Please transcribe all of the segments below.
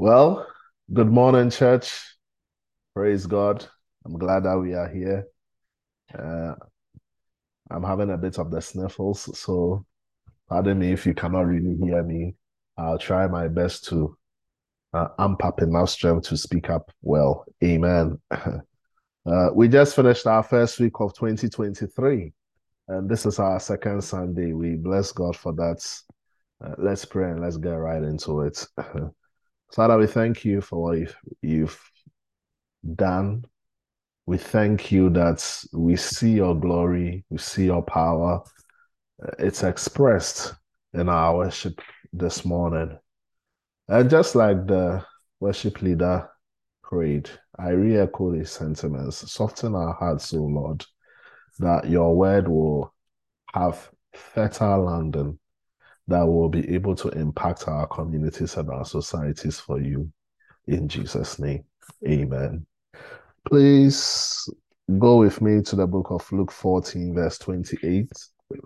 Well, good morning, church. Praise God. I'm glad that we are here. Uh, I'm having a bit of the sniffles, so pardon me if you cannot really hear me. I'll try my best to uh, amp up enough strength to speak up well. Amen. Uh, we just finished our first week of 2023, and this is our second Sunday. We bless God for that. Uh, let's pray and let's get right into it. Father, we thank you for what you've, done. We thank you that we see your glory, we see your power. It's expressed in our worship this morning. And just like the worship leader prayed, I re echo these sentiments. Soften our hearts, O Lord, that your word will have fertile landing that will be able to impact our communities and our societies for you. In Jesus' name, amen. Please go with me to the book of Luke 14, verse 28.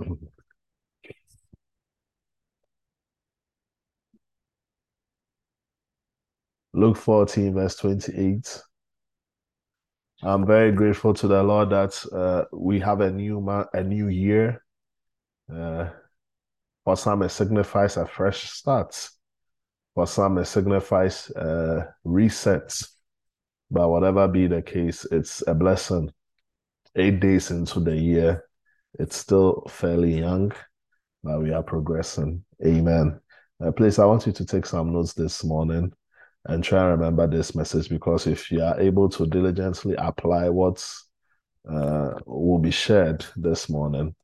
Luke 14, verse 28. I'm very grateful to the Lord that uh, we have a new month, a new year. Uh, for some, it signifies a fresh start. For some, it signifies uh, resets. But whatever be the case, it's a blessing. Eight days into the year, it's still fairly young, but we are progressing. Amen. Uh, please, I want you to take some notes this morning and try and remember this message because if you are able to diligently apply what uh, will be shared this morning,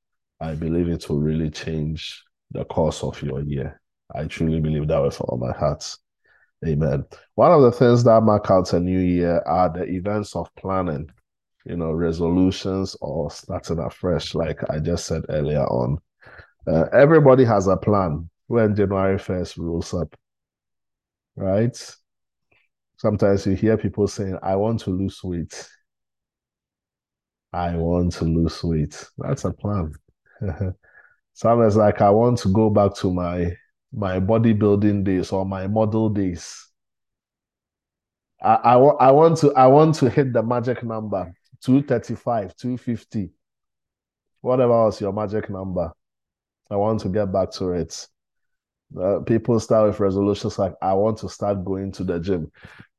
I believe it will really change the course of your year. I truly believe that with all my heart. Amen. One of the things that mark out a new year are the events of planning, you know, resolutions or starting afresh, like I just said earlier on. Uh, everybody has a plan when January 1st rolls up, right? Sometimes you hear people saying, I want to lose weight. I want to lose weight. That's a plan. Some is like, I want to go back to my my bodybuilding days or my model days. I, I, I want to I want to hit the magic number 235, 250. Whatever was your magic number. I want to get back to it. Uh, people start with resolutions like I want to start going to the gym.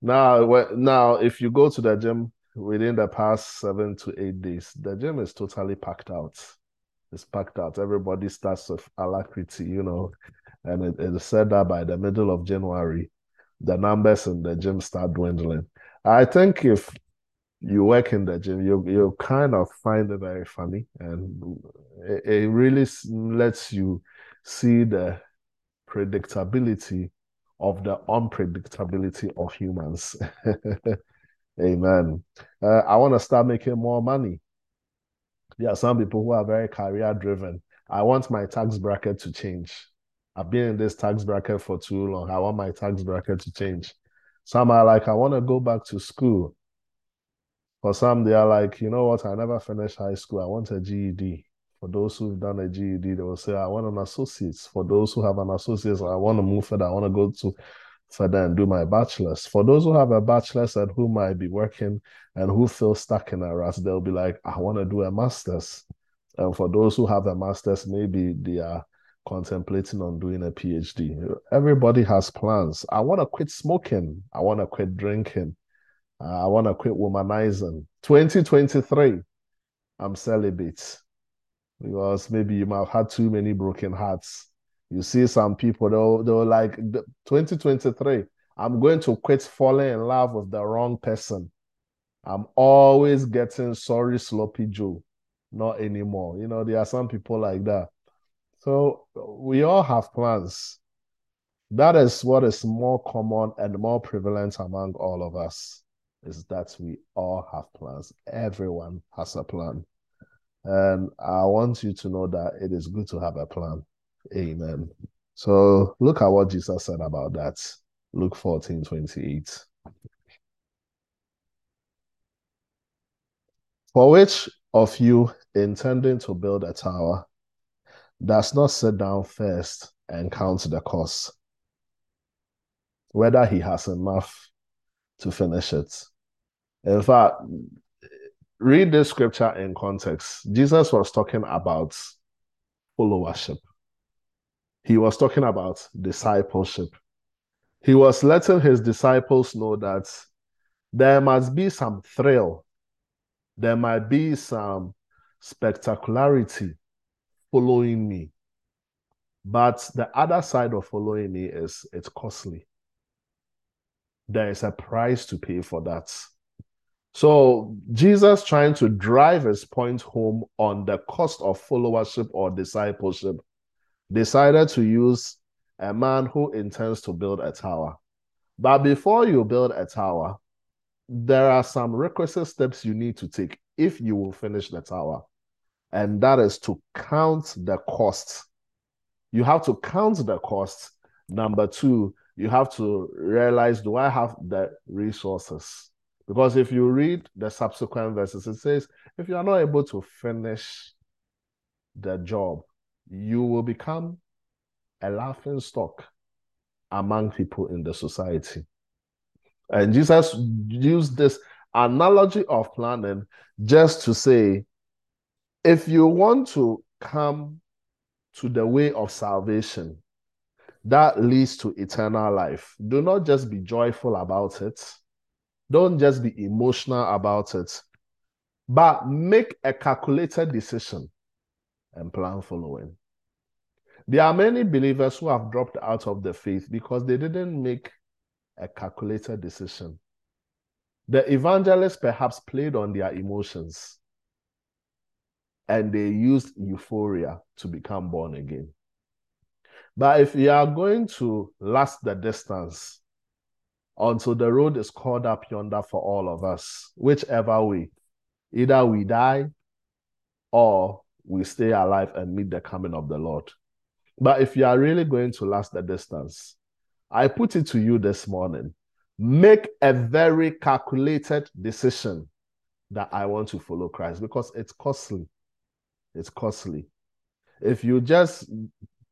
Now, now if you go to the gym within the past seven to eight days, the gym is totally packed out. It's packed out. Everybody starts with alacrity, you know, and it, it is said that by the middle of January, the numbers in the gym start dwindling. I think if you work in the gym, you you kind of find it very funny, and it, it really lets you see the predictability of the unpredictability of humans. Amen. Uh, I want to start making more money. There are some people who are very career driven. I want my tax bracket to change. I've been in this tax bracket for too long. I want my tax bracket to change. Some are like, I want to go back to school. For some, they are like, you know what? I never finished high school. I want a GED. For those who've done a GED, they will say, I want an associate's. For those who have an associate's, I want to move further. I want to go to further and do my bachelor's. For those who have a bachelor's and who might be working and who feel stuck in a rut, they'll be like, I want to do a master's. And for those who have a master's, maybe they are contemplating on doing a PhD. Everybody has plans. I want to quit smoking. I want to quit drinking. Uh, I want to quit womanizing. 2023, I'm celibate because maybe you might have had too many broken hearts. You see some people, they'll, they'll like 2023, I'm going to quit falling in love with the wrong person. I'm always getting sorry, sloppy Joe. Not anymore. You know, there are some people like that. So we all have plans. That is what is more common and more prevalent among all of us is that we all have plans. Everyone has a plan. And I want you to know that it is good to have a plan. Amen. So look at what Jesus said about that. Luke 14 28. For which of you intending to build a tower does not sit down first and count the cost, whether he has enough to finish it. In fact, read this scripture in context. Jesus was talking about followership, he was talking about discipleship. He was letting his disciples know that there must be some thrill, there might be some spectacularity following me. But the other side of following me is it's costly. There is a price to pay for that. So Jesus trying to drive his point home on the cost of followership or discipleship decided to use a man who intends to build a tower. But before you build a tower, there are some requisite steps you need to take if you will finish the tower. And that is to count the cost. You have to count the cost. Number two, you have to realize do I have the resources? Because if you read the subsequent verses, it says, if you are not able to finish the job, you will become a laughing stock among people in the society. And Jesus used this analogy of planning just to say, if you want to come to the way of salvation that leads to eternal life, do not just be joyful about it. Don't just be emotional about it, but make a calculated decision and plan following. There are many believers who have dropped out of the faith because they didn't make a calculated decision. The evangelists perhaps played on their emotions and they used euphoria to become born again. But if you are going to last the distance until the road is called up yonder for all of us, whichever way, either we die or we stay alive and meet the coming of the Lord. But if you are really going to last the distance, I put it to you this morning make a very calculated decision that I want to follow Christ because it's costly. It's costly. If you just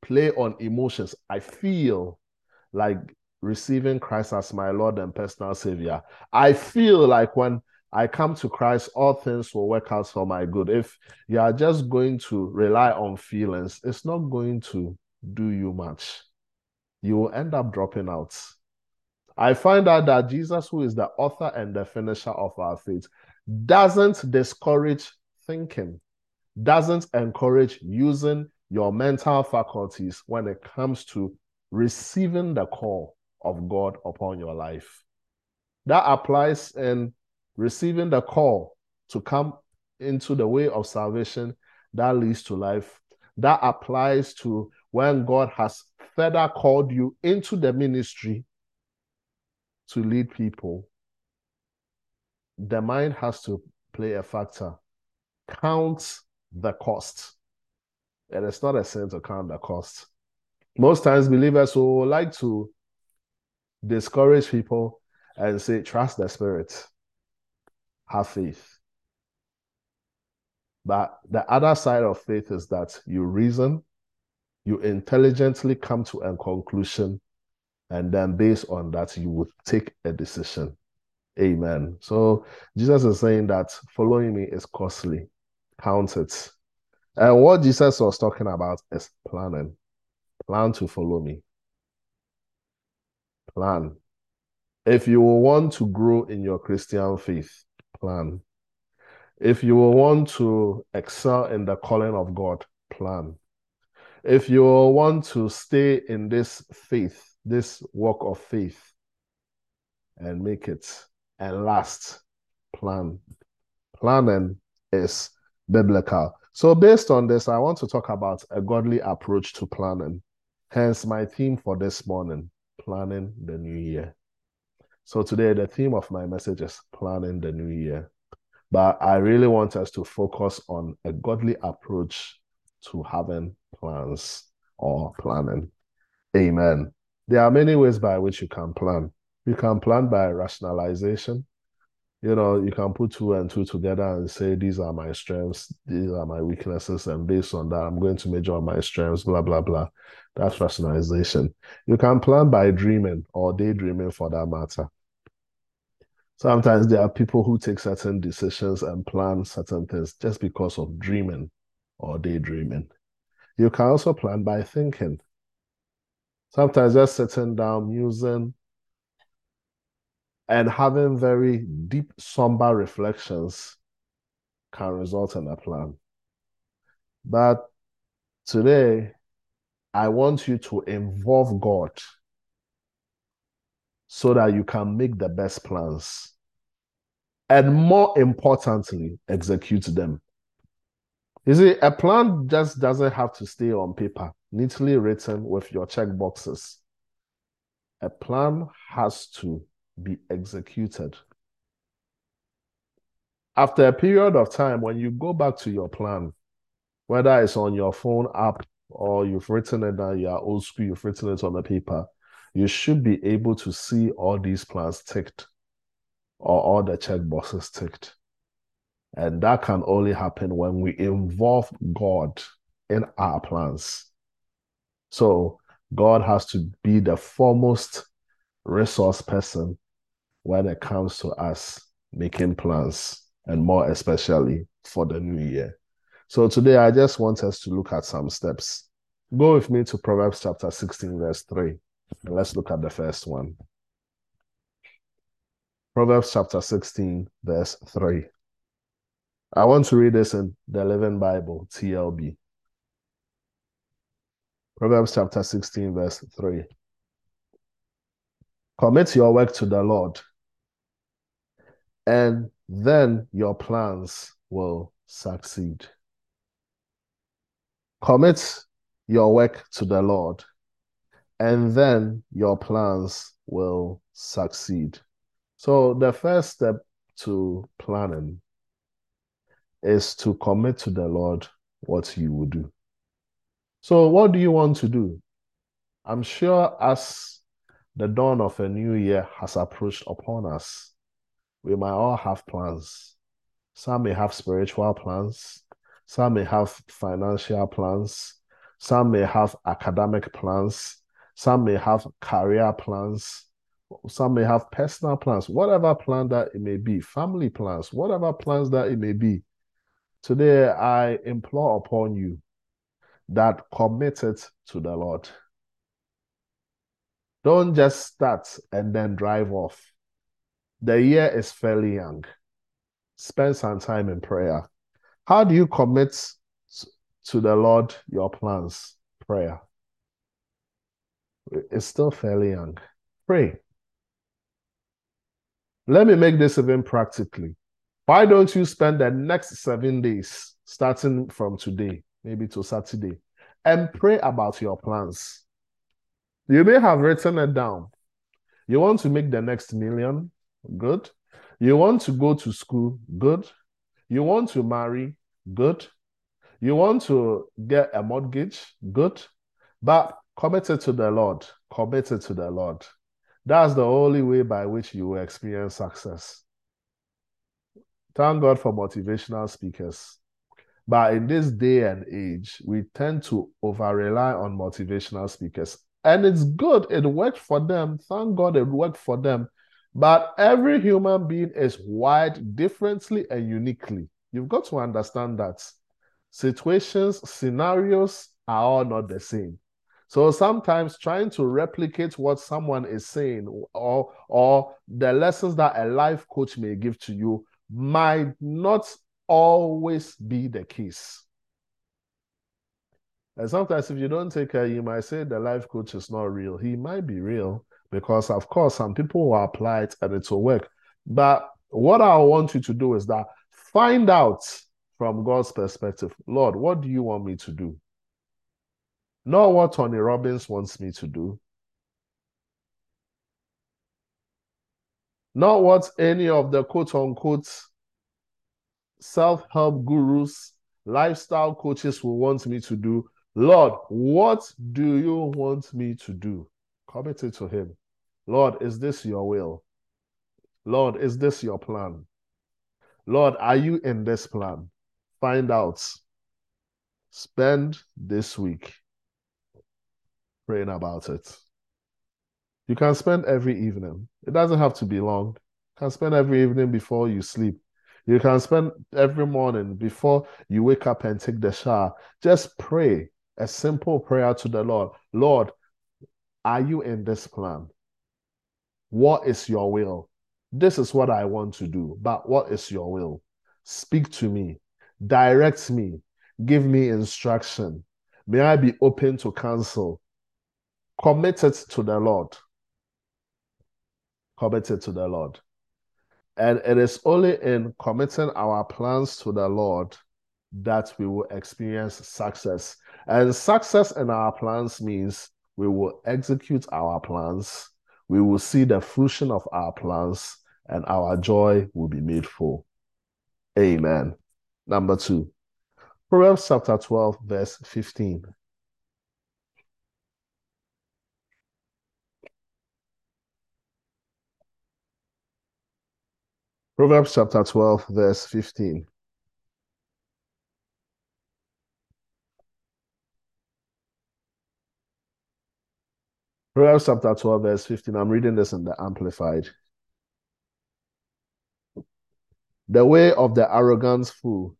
play on emotions, I feel like receiving Christ as my Lord and personal Savior. I feel like when I come to Christ, all things will work out for my good. If you are just going to rely on feelings, it's not going to do you much. You will end up dropping out. I find out that Jesus, who is the author and the finisher of our faith, doesn't discourage thinking, doesn't encourage using your mental faculties when it comes to receiving the call of God upon your life. That applies in receiving the call to come into the way of salvation that leads to life. That applies to when God has further called you into the ministry to lead people. The mind has to play a factor. Count the cost. And it's not a sin to count the cost. Most times, believers will like to discourage people and say, trust the Spirit, have faith. But the other side of faith is that you reason, you intelligently come to a conclusion, and then based on that, you would take a decision. Amen. So Jesus is saying that following me is costly. Count it. And what Jesus was talking about is planning. Plan to follow me. Plan. If you want to grow in your Christian faith, plan. If you want to excel in the calling of God, plan. If you want to stay in this faith, this walk of faith, and make it and last, plan. Planning is biblical. So, based on this, I want to talk about a godly approach to planning. Hence, my theme for this morning planning the new year. So, today, the theme of my message is planning the new year. But I really want us to focus on a godly approach to having plans or planning. Amen. There are many ways by which you can plan. You can plan by rationalization. you know, you can put two and two together and say, these are my strengths, these are my weaknesses, and based on that, I'm going to measure on my strengths, blah, blah, blah. That's rationalization. You can plan by dreaming or daydreaming for that matter. Sometimes there are people who take certain decisions and plan certain things just because of dreaming or daydreaming. You can also plan by thinking. Sometimes just sitting down, musing, and having very deep, somber reflections can result in a plan. But today, I want you to involve God so that you can make the best plans. And more importantly, execute them. You see, a plan just doesn't have to stay on paper, neatly written with your check boxes. A plan has to be executed. After a period of time, when you go back to your plan, whether it's on your phone app or you've written it down, you are old school, you've written it on the paper, you should be able to see all these plans ticked or all the check boxes ticked. And that can only happen when we involve God in our plans. So God has to be the foremost resource person when it comes to us making plans, and more especially for the new year. So today I just want us to look at some steps. Go with me to Proverbs chapter 16, verse 3, and let's look at the first one. Proverbs chapter 16, verse 3. I want to read this in the Living Bible, TLB. Proverbs chapter 16, verse 3. Commit your work to the Lord, and then your plans will succeed. Commit your work to the Lord, and then your plans will succeed. So, the first step to planning is to commit to the Lord what you will do. So, what do you want to do? I'm sure as the dawn of a new year has approached upon us, we might all have plans. Some may have spiritual plans, some may have financial plans, some may have academic plans, some may have career plans, some may have personal plans, whatever plan that it may be, family plans, whatever plans that it may be. Today, I implore upon you that commit it to the Lord. Don't just start and then drive off. The year is fairly young. Spend some time in prayer. How do you commit to the Lord your plans? Prayer. It's still fairly young. Pray. Let me make this even practically. Why don't you spend the next seven days, starting from today, maybe to Saturday, and pray about your plans? You may have written it down. You want to make the next million? Good. You want to go to school? Good. You want to marry? Good. You want to get a mortgage? Good. But committed to the Lord. Committed to the Lord. That's the only way by which you will experience success. Thank God for motivational speakers. But in this day and age, we tend to over rely on motivational speakers. And it's good, it worked for them. Thank God it worked for them. But every human being is wired differently and uniquely. You've got to understand that situations, scenarios are all not the same. So sometimes trying to replicate what someone is saying or, or the lessons that a life coach may give to you might not always be the case. And sometimes if you don't take care, you might say the life coach is not real. He might be real, because of course some people will apply it and it will work. But what I want you to do is that find out from God's perspective, Lord, what do you want me to do? Not what Tony Robbins wants me to do. Not what any of the quote unquote self help gurus, lifestyle coaches will want me to do. Lord, what do you want me to do? Commit it to Him. Lord, is this your will? Lord, is this your plan? Lord, are you in this plan? Find out. Spend this week praying about it. You can spend every evening. It doesn't have to be long. You can spend every evening before you sleep. You can spend every morning before you wake up and take the shower. Just pray a simple prayer to the Lord. Lord, are you in this plan? What is your will? This is what I want to do, but what is your will? Speak to me, direct me, give me instruction. May I be open to counsel, committed to the Lord. Committed to the Lord. And it is only in committing our plans to the Lord that we will experience success. And success in our plans means we will execute our plans we will see the fruition of our plans and our joy will be made full. Amen. Number two, Proverbs chapter 12, verse 15. Proverbs chapter 12, verse 15. Proverbs chapter 12, verse 15. I'm reading this in the Amplified. The way of the arrogant fool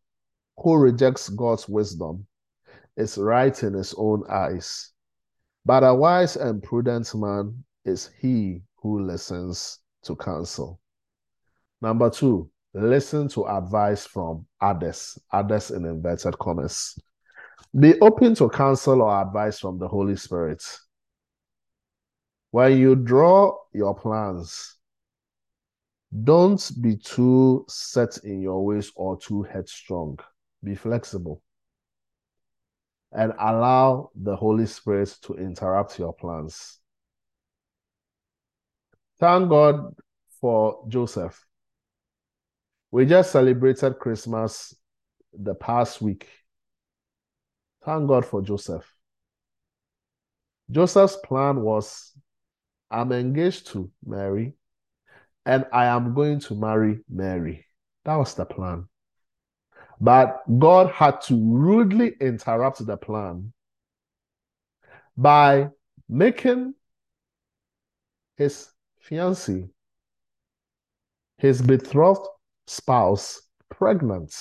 who rejects God's wisdom is right in his own eyes. But a wise and prudent man is he who listens to counsel. Number two, listen to advice from others, others in inverted commas. Be open to counsel or advice from the Holy Spirit. When you draw your plans, don't be too set in your ways or too headstrong. Be flexible and allow the Holy Spirit to interrupt your plans. Thank God for Joseph. We just celebrated Christmas the past week. Thank God for Joseph. Joseph's plan was I'm engaged to Mary and I am going to marry Mary. That was the plan. But God had to rudely interrupt the plan by making his fiancée, his betrothed spouse, pregnant.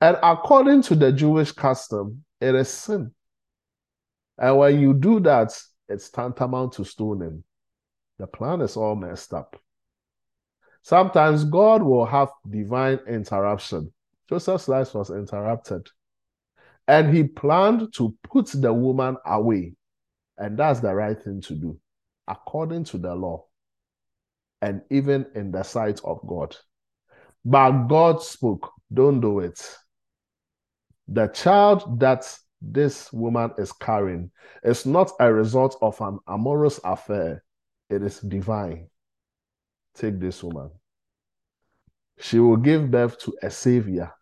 And according to the Jewish custom, it is sin. And when you do that, it's tantamount to stoning. The plan is all messed up. Sometimes God will have divine interruption. Joseph's life was interrupted. And he planned to put the woman away. And that's the right thing to do, according to the law, and even in the sight of God. But God spoke, don't do it. The child that this woman is carrying is not a result of an amorous affair, it is divine. Take this woman. She will give birth to a savior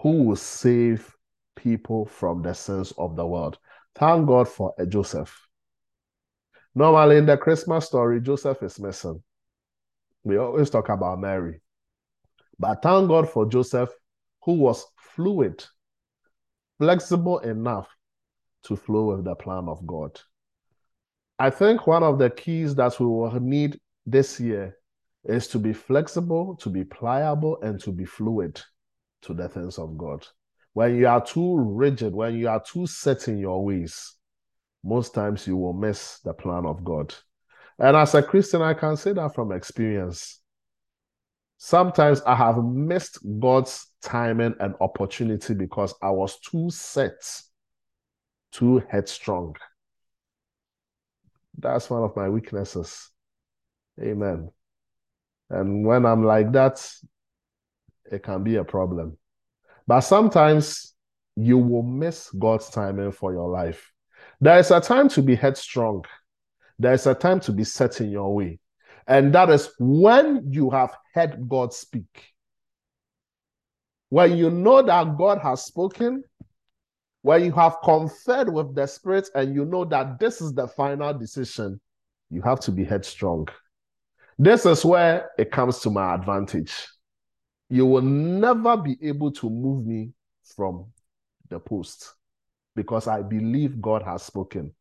who will save people from the sins of the world. Thank God for a Joseph. Normally, in the Christmas story, Joseph is missing. We always talk about Mary. But thank God for Joseph, who was fluid flexible enough to flow with the plan of God. I think one of the keys that we will need this year is to be flexible, to be pliable, and to be fluid to the things of God. When you are too rigid, when you are too set in your ways, most times you will miss the plan of God. And as a Christian, I can say that from experience. Sometimes I have missed God's timing and opportunity because I was too set, too headstrong. That's one of my weaknesses. Amen. And when I'm like that, it can be a problem. But sometimes you will miss God's timing for your life. There is a time to be headstrong. There is a time to be set in your way. And that is when you have heard God speak. When you know that God has spoken, when you have conferred with the Spirit and you know that this is the final decision, you have to be headstrong. This is where it comes to my advantage. You will never be able to move me from the post because I believe God has spoken.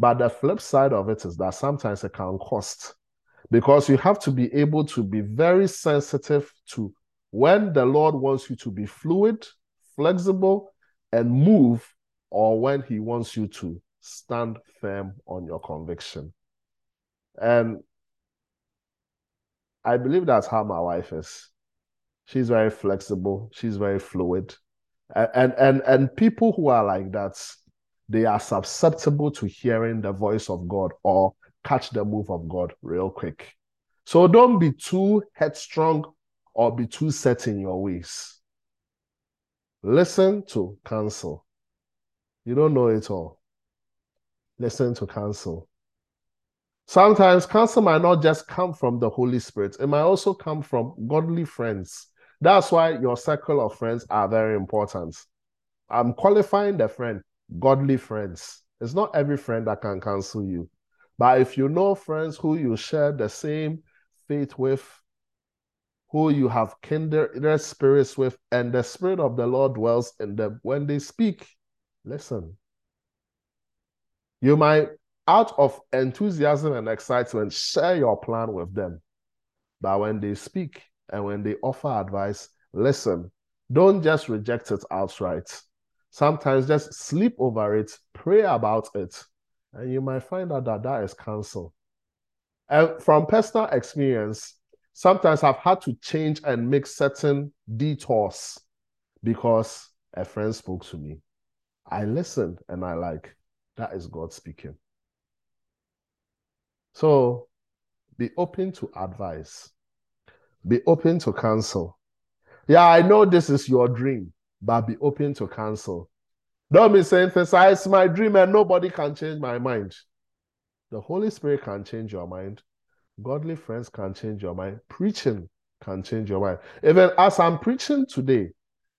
But the flip side of it is that sometimes it can cost because you have to be able to be very sensitive to when the Lord wants you to be fluid, flexible, and move, or when He wants you to stand firm on your conviction. And I believe that's how my wife is. She's very flexible, she's very fluid. And and and people who are like that, they are susceptible to hearing the voice of God or catch the move of God real quick. So don't be too headstrong or be too set in your ways. Listen to counsel. You don't know it all. Listen to counsel. Sometimes counsel might not just come from the Holy Spirit, it might also come from godly friends. That's why your circle of friends are very important. I'm qualifying the friend, godly friends. It's not every friend that can counsel you. But if you know friends who you share the same faith with, who you have kindred spirits with, and the Spirit of the Lord dwells in them, when they speak, listen. You might out of enthusiasm and excitement, share your plan with them. But when they speak and when they offer advice, listen. Don't just reject it outright. Sometimes just sleep over it, pray about it, and you might find out that that is counsel. And from personal experience, sometimes I've had to change and make certain detours because a friend spoke to me. I listened and I like, that is God speaking. So be open to advice, be open to counsel. Yeah, I know this is your dream, but be open to counsel. Don't saying my dream and nobody can change my mind. The Holy Spirit can change your mind. Godly friends can change your mind. Preaching can change your mind. Even as I'm preaching today,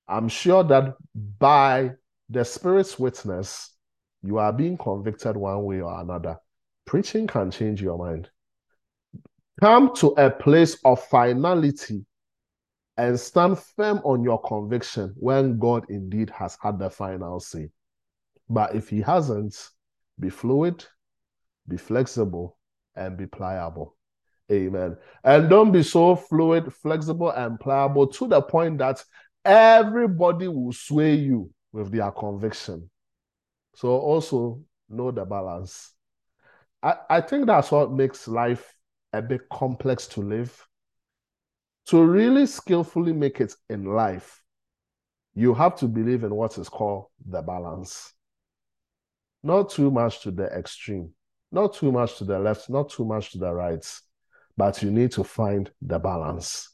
I'm sure that by the Spirit's witness, you are being convicted one way or another. Preaching can change your mind. Come to a place of finality and stand firm on your conviction when God indeed has had the final say. But if He hasn't, be fluid, be flexible, and be pliable. Amen. And don't be so fluid, flexible, and pliable to the point that everybody will sway you with their conviction. So also know the balance. I, I think that's what makes life a bit complex to live. To really skillfully make it in life, you have to believe in what is called the balance. Not too much to the extreme, not too much to the left, not too much to the right, but you need to find the balance.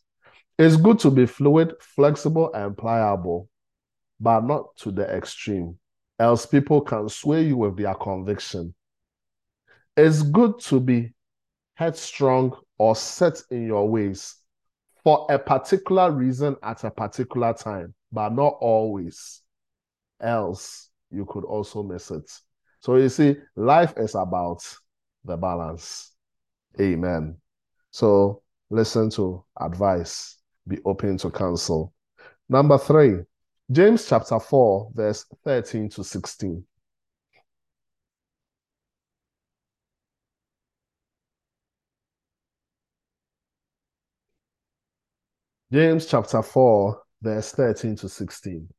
It's good to be fluid, flexible, and pliable, but not to the extreme, else people can sway you with their conviction it's good to be headstrong or set in your ways for a particular reason at a particular time, but not always. Else, you could also miss it. So you see, life is about the balance. Amen. So listen to advice, be open to counsel. Number three, James chapter 4, verse 13 to 16. James chapter 4, verse 13 to 16.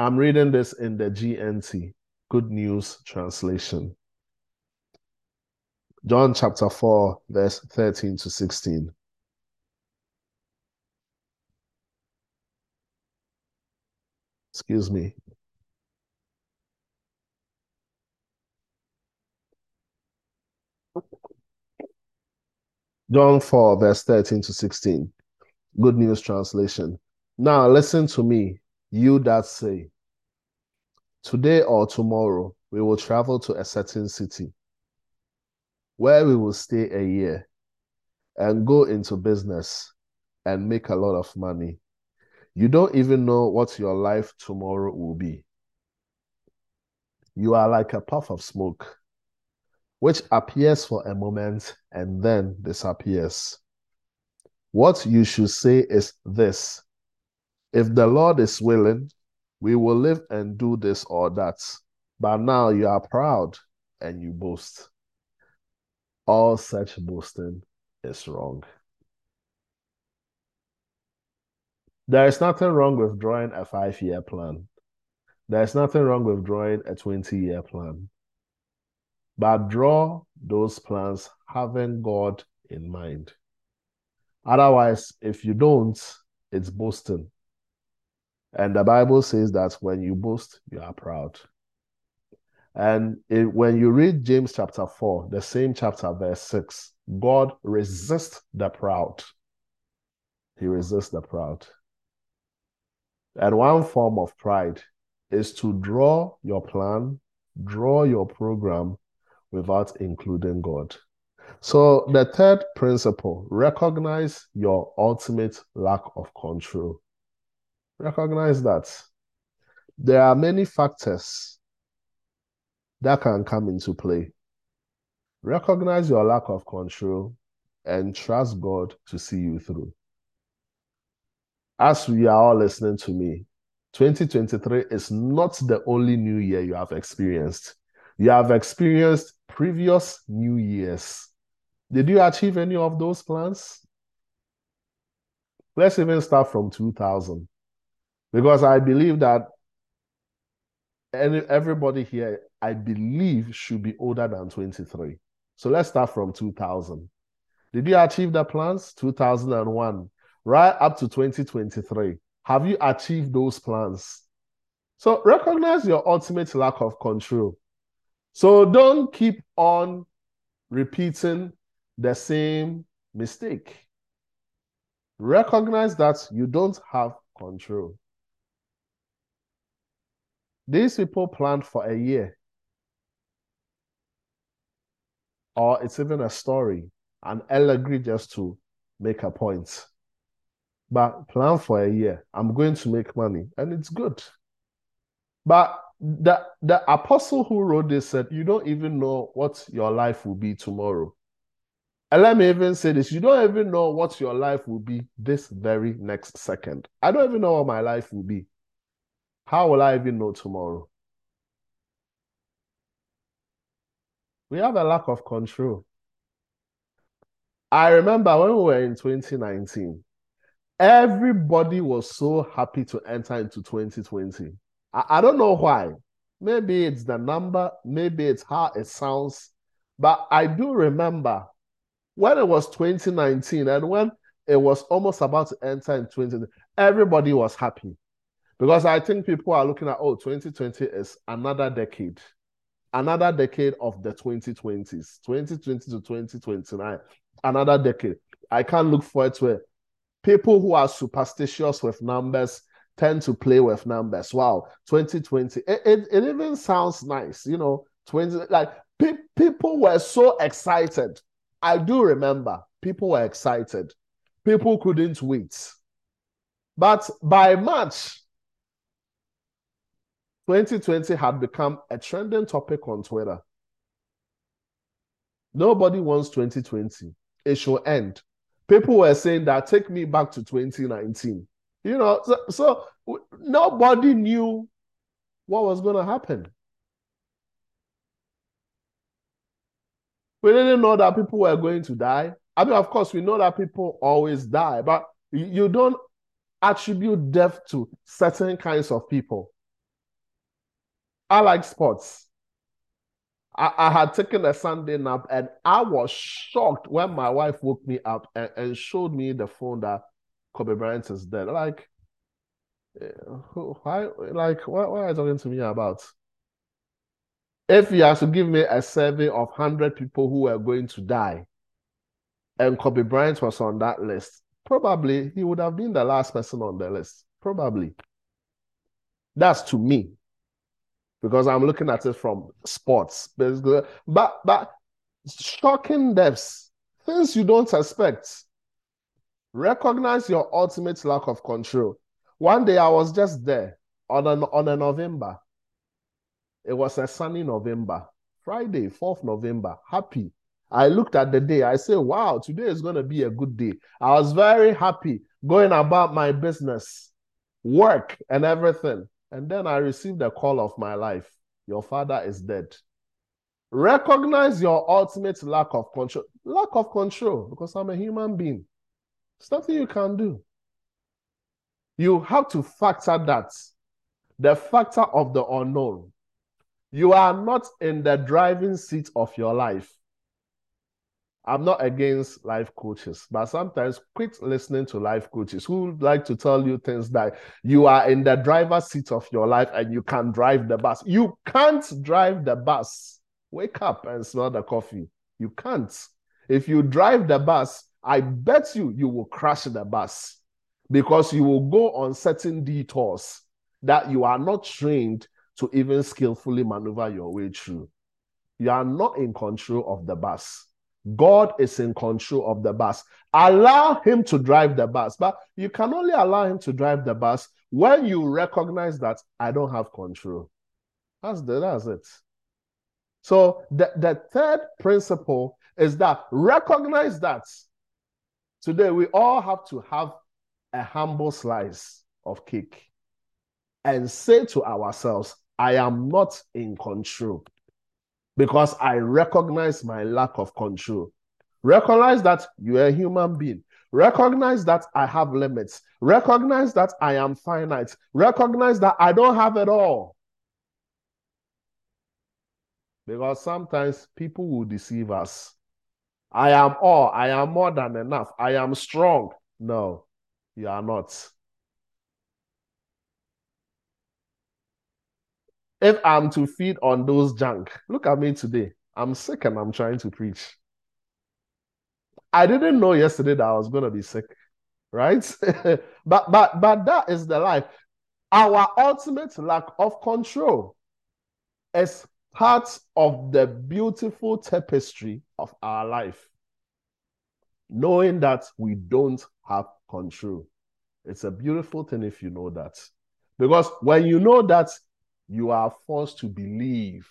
I'm reading this in the GNT, Good News Translation. John chapter 4, verse 13 to 16. Excuse me. John 4, verse 13 to 16. Good News Translation. Now listen to me, you that say, Today or tomorrow we will travel to a certain city where we will stay a year and go into business and make a lot of money You don't even know what your life tomorrow will be. You are like a puff of smoke, which appears for a moment and then disappears. What you should say is this If the Lord is willing, we will live and do this or that. But now you are proud and you boast. All such boasting is wrong. There is nothing wrong with drawing a five year plan. There's nothing wrong with drawing a 20 year plan. But draw those plans having God in mind. Otherwise, if you don't, it's boasting. And the Bible says that when you boast, you are proud. And it, when you read James chapter 4, the same chapter, verse 6, God resists the proud. He resists the proud. And one form of pride is to draw your plan, draw your program without including God. So, the third principle recognize your ultimate lack of control. Recognize that there are many factors that can come into play. Recognize your lack of control and trust God to see you through. As we are all listening to me, 2023 is not the only new year you have experienced. You have experienced previous new years. Did you achieve any of those plans? Let's even start from 2000. Because I believe that any, everybody here, I believe, should be older than 23. So let's start from 2000. Did you achieve the plans? 2001, right up to 2023. Have you achieved those plans? So recognize your ultimate lack of control. So don't keep on repeating the same mistake. Recognize that you don't have control. These people planned for a year. Or it's even a story, an allegory just to make a point but plan for a year. I'm going to make money, and it's good. But the the apostle who wrote this said, You don't even know what your life will be tomorrow. And let me even say this: you don't even know what your life will be this very next second. I don't even know what my life will be. How will I even know tomorrow? We have a lack of control. I remember when we were in 2019, Everybody was so happy to enter into 2020. I, I don't know why. Maybe it's the number, maybe it's how it sounds. But I do remember when it was 2019 and when it was almost about to enter in 2020, everybody was happy. Because I think people are looking at, oh, 2020 is another decade, another decade of the 2020s, 2020 to 2029, another decade. I can't look forward to it people who are superstitious with numbers tend to play with numbers. Wow, 2020. It, it, it even sounds nice, you know. 20 like pe- people were so excited. I do remember people were excited. People couldn't wait. But by March, 2020 had become a trending topic on Twitter. Nobody wants 2020. It should end people were saying that take me back to 2019. You know, so, so nobody knew what was going to happen. We didn't know that people were going to die. I mean, of course, we know that people always die, but you don't attribute death to certain kinds of people. I like sports. I, I, had taken a Sunday nap and I was shocked when my wife woke me up and, and showed me the phone that Kobe Bryant is dead. Like, eh, why? Like, what, what are you talking to me about? If you have to give me a survey of 100 people who were going to die and Kobe Bryant was on that list, probably he would have been the last person on the list. Probably. That's to me because I'm looking at it from sports, basically. But but shocking deaths, things you don't expect. Recognize your ultimate lack of control. One day I was just there on on a November. It was a sunny November, Friday, 4th November. Happy. I looked at the day. I said, wow, today is going to be a good day. I was very happy going about my business, work, and everything. And then I received the call of my life. Your father is dead. Recognize your ultimate lack of control. Lack of control, because I'm a human being. It's nothing you can do. You have to factor that. The factor of the unknown. You are not in the driving seat of your life. I'm not against life coaches, but sometimes quit listening to life coaches who like to tell you things that you are in the driver's seat of your life and you can drive the bus. You can't drive the bus. Wake up and smell the coffee. You can't. If you drive the bus, I bet you you will crash the bus because you will go on certain detours that you are not trained to even skillfully maneuver your way through. You are not in control of the bus. God is in control of the bus. Allow Him to drive the bus, but you can only allow Him to drive the bus when you recognize that I don't have control. That's the, that's it. So the, the third principle is that recognize that today we all have to have a humble slice of cake and say to ourselves, I am not in control because I recognize my lack of control. Recognize that you are a human being. Recognize that I have limits. Recognize that I am finite. Recognize that I don't have it all. Because sometimes people will deceive us. I am all. I am more than enough. I am strong. No, you are not. If I'm to feed on those junk, look at me today. I'm sick and I'm trying to preach. I didn't know yesterday that I was going to be sick, right? but but but that is the life. Our ultimate lack of control is part of the beautiful tapestry of our life. Knowing that we don't have control. It's a beautiful thing if you know that. Because when you know that, you are forced to believe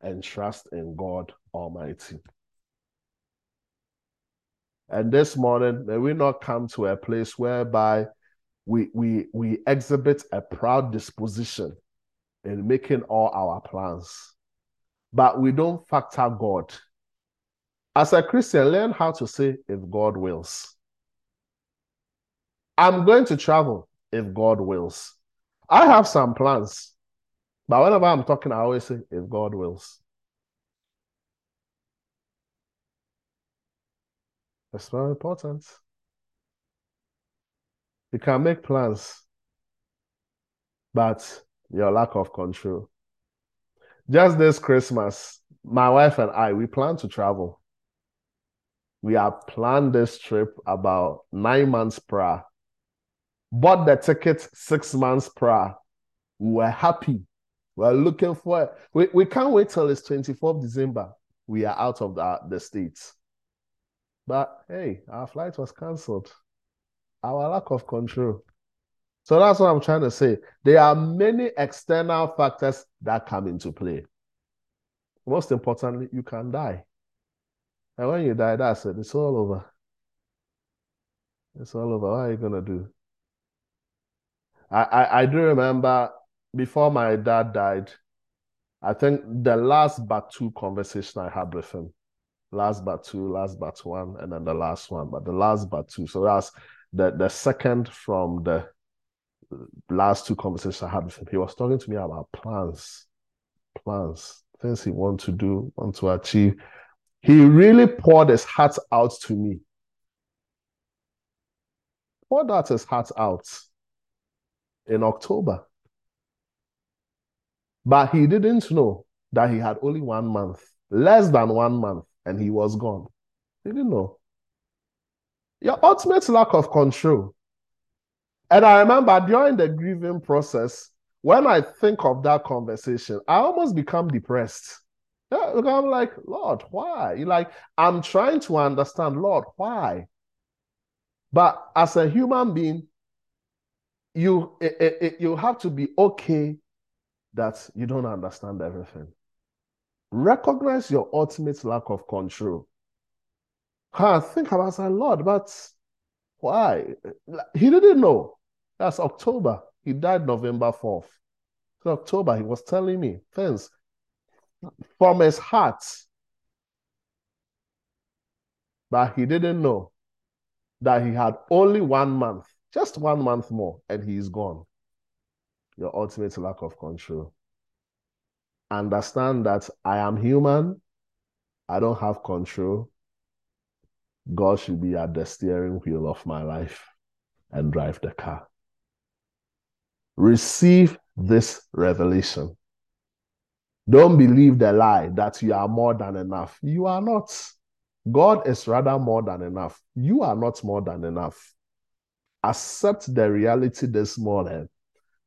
and trust in God Almighty. And this morning, may we not come to a place whereby we, we, we exhibit a proud disposition in making all our plans, but we don't factor God. As a Christian, learn how to say, if God wills. I'm going to travel if God wills. I have some plans. But whenever I'm talking, I always say, if God wills. That's very important. You can make plans, but your lack of control. Just this Christmas, my wife and I, we plan to travel. We have planned this trip about nine months prior. Bought the ticket six months prior. We were happy we're looking for it. We, we can't wait till it's 24th December. We are out of the, the States. But hey, our flight was cancelled. Our lack of control. So that's what I'm trying to say. There are many external factors that come into play. Most importantly, you can die. And when you die, that's it. It's all over. It's all over. What are you gonna do? I, I, I do remember before my dad died, I think the last but two conversation I had with him, last but two, last but one, and then the last one, but the last but two. So that's the the second from the last two conversations I had with him. He was talking to me about plans, plans, things he want to do, want to achieve. He really poured his heart out to me. Poured out his heart out in October. But he didn't know that he had only one month, less than one month, and he was gone. He didn't know. Your ultimate lack of control. And I remember during the grieving process, when I think of that conversation, I almost become depressed. I'm like, Lord, why? Like, I'm trying to understand, Lord, why? But as a human being, you it, it, you have to be okay that you don't understand everything. Recognize your ultimate lack of control. Huh, think about say, Lord, but why? He didn't know. That's October. He died November 4th. So October, he was telling me things from his heart. But he didn't know that he had only one month, just one month more, and he is gone. Your ultimate lack of control. Understand that I am human. I don't have control. God should be at the steering wheel of my life and drive the car. Receive this revelation. Don't believe the lie that you are more than enough. You are not. God is rather more than enough. You are not more than enough. Accept the reality this morning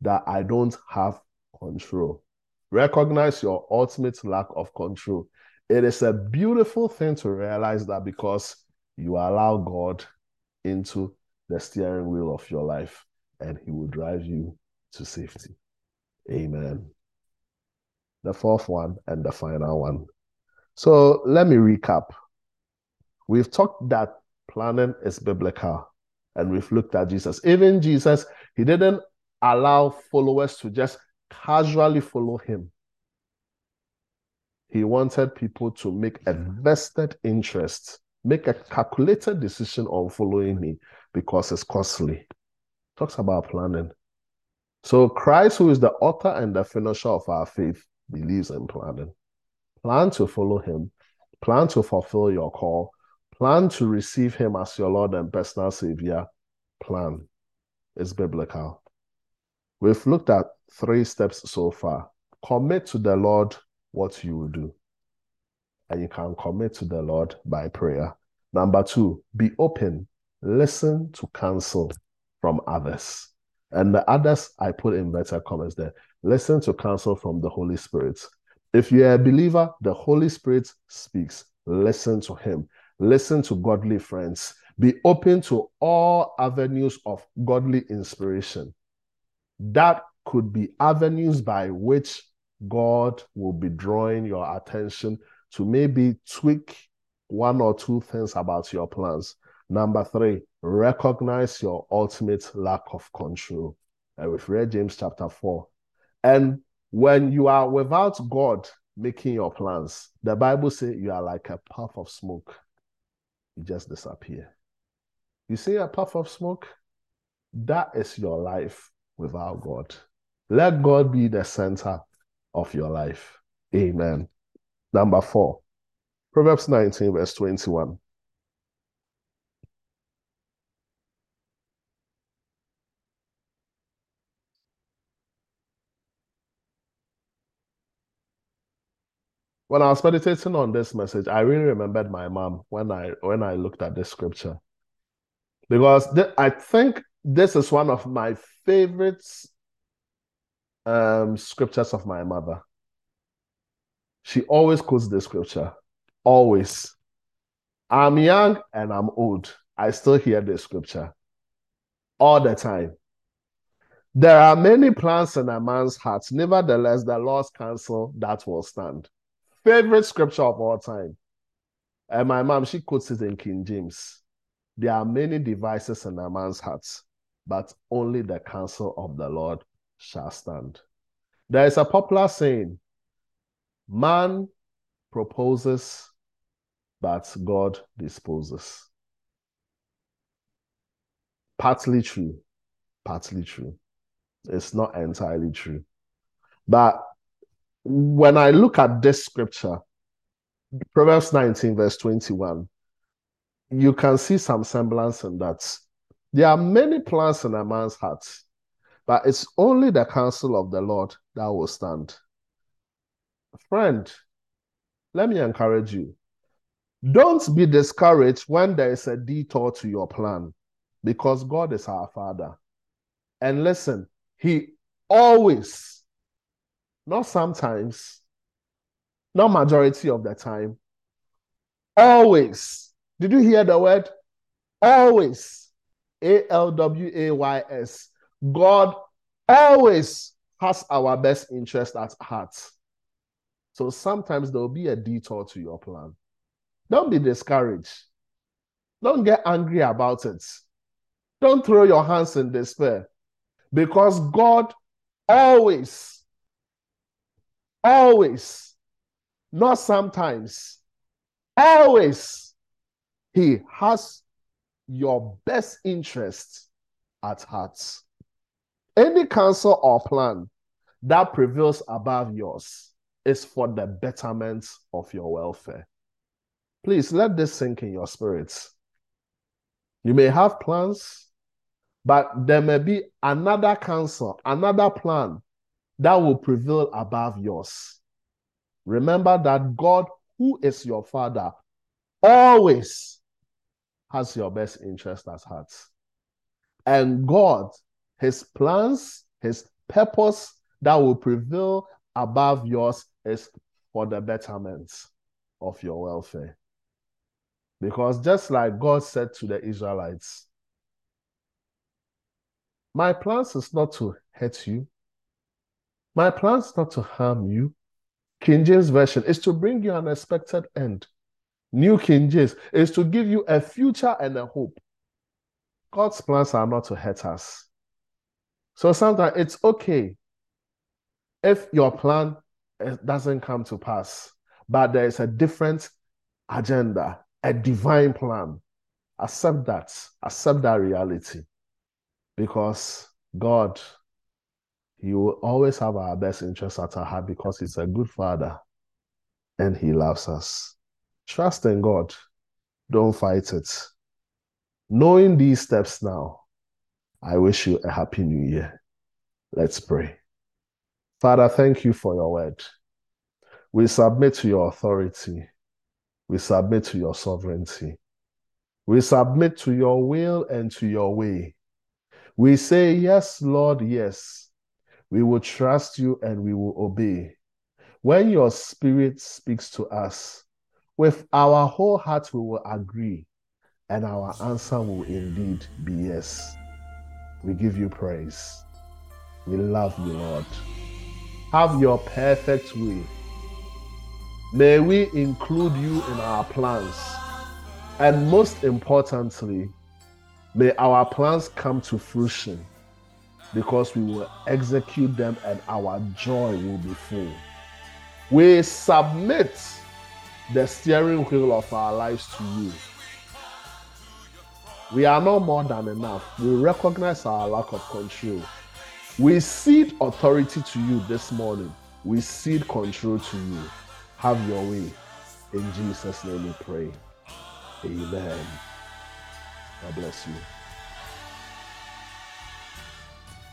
that I don't have control. Recognize your ultimate lack of control. It is a beautiful thing to realize that because you allow God into the steering wheel of your life and He will drive you to safety. Amen. The fourth one and the final one. So let me recap. We've talked that planning is biblical and we've looked at Jesus. Even Jesus, he didn't allow followers to just casually follow him. He wanted people to make a vested interest, make a calculated decision on following me because it's costly. Talks about planning. So Christ, who is the author and the finisher of our faith, believes in planning. Plan to follow him, plan to fulfill your call, plan to receive him as your Lord and personal Savior. Plan. It's biblical. We've looked at three steps so far. Commit to the Lord what you will do. And you can commit to the Lord by prayer. Number two, be open. Listen to counsel from others. And the others I put in better comments there. Listen to counsel from the Holy Spirit. If you're a believer, the Holy Spirit speaks. Listen to him. Listen to godly friends. Be open to all avenues of godly inspiration. That could be avenues by which God will be drawing your attention to maybe tweak one or two things about your plans. Number three, recognize your ultimate lack of control. And we've read James chapter 4. And when you are without God making your plans, the Bible says you are like a puff of smoke. You just disappear. You see a puff of smoke? That is your life without God. Let God be the center of your life. Amen. Number four, Proverbs 19, verse 21. when I was meditating on this message, I really remembered my mom when I when I looked at this scripture because th- I think this is one of my favorite um, scriptures of my mother. She always quotes this scripture, always. I'm young and I'm old. I still hear this scripture all the time. There are many plans in a man's heart. Nevertheless, the Lord's counsel that will stand favorite scripture of all time. And my mom, she quotes it in King James. There are many devices in a man's hearts, but only the counsel of the Lord shall stand. There is a popular saying man proposes, but God disposes. Partly true, partly true. It's not entirely true. But when I look at this scripture, Proverbs 19, verse 21, you can see some semblance in that. There are many plans in a man's heart, but it's only the counsel of the Lord that will stand. Friend, let me encourage you. Don't be discouraged when there is a detour to your plan because God is our Father. And listen, He always not sometimes, not majority of the time, always. Did you hear the word? Always. A L W A Y S. God always has our best interest at heart. So sometimes there will be a detour to your plan. Don't be discouraged. Don't get angry about it. Don't throw your hands in despair because God always, always, not sometimes, always, He has your best interest at heart. Any counsel or plan that prevails above yours is for the betterment of your welfare. Please let this sink in your spirits. You may have plans, but there may be another counsel, another plan that will prevail above yours. Remember that God, who is your Father, always has your best interest at heart. And God, His plans, His purpose that will prevail above yours is for the betterment of your welfare. Because just like God said to the Israelites, my plans is not to hurt you. My plans not to harm you. King James Version is to bring you an expected end. New King James is to give you a future and a hope. God's plans are not to hurt us. So sometimes it's okay if your plan eh, doesn't come to pass, but there is a different agenda, a divine plan. Accept that. Accept that reality. Because God, He will always have our best interests at our heart because He's a good Father and He loves us. Trust in God. Don't fight it. Knowing these steps now, I wish you a happy new year. Let's pray. Father, thank you for your word. We submit to your authority. We submit to your sovereignty. We submit to your will and to your way. We say, Yes, Lord, yes. We will trust you and we will obey. When your spirit speaks to us, with our whole heart we will agree, and our answer will indeed be yes. We give you praise. We love you, Lord. Have your perfect way. May we include you in our plans. And most importantly, may our plans come to fruition because we will execute them and our joy will be full. We submit the steering wheel of our lives to you. We are not more than enough. We recognize our lack of control. We cede authority to you this morning. We cede control to you. Have your way. In Jesus' name we pray. Amen. God bless you.